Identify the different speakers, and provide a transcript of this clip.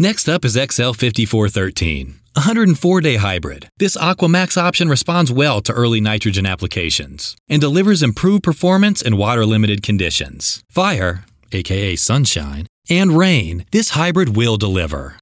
Speaker 1: Next up is XL5413, a 104 day hybrid. This Aquamax option responds well to early nitrogen applications and delivers improved performance in water limited conditions. Fire, aka sunshine, and rain, this hybrid will deliver.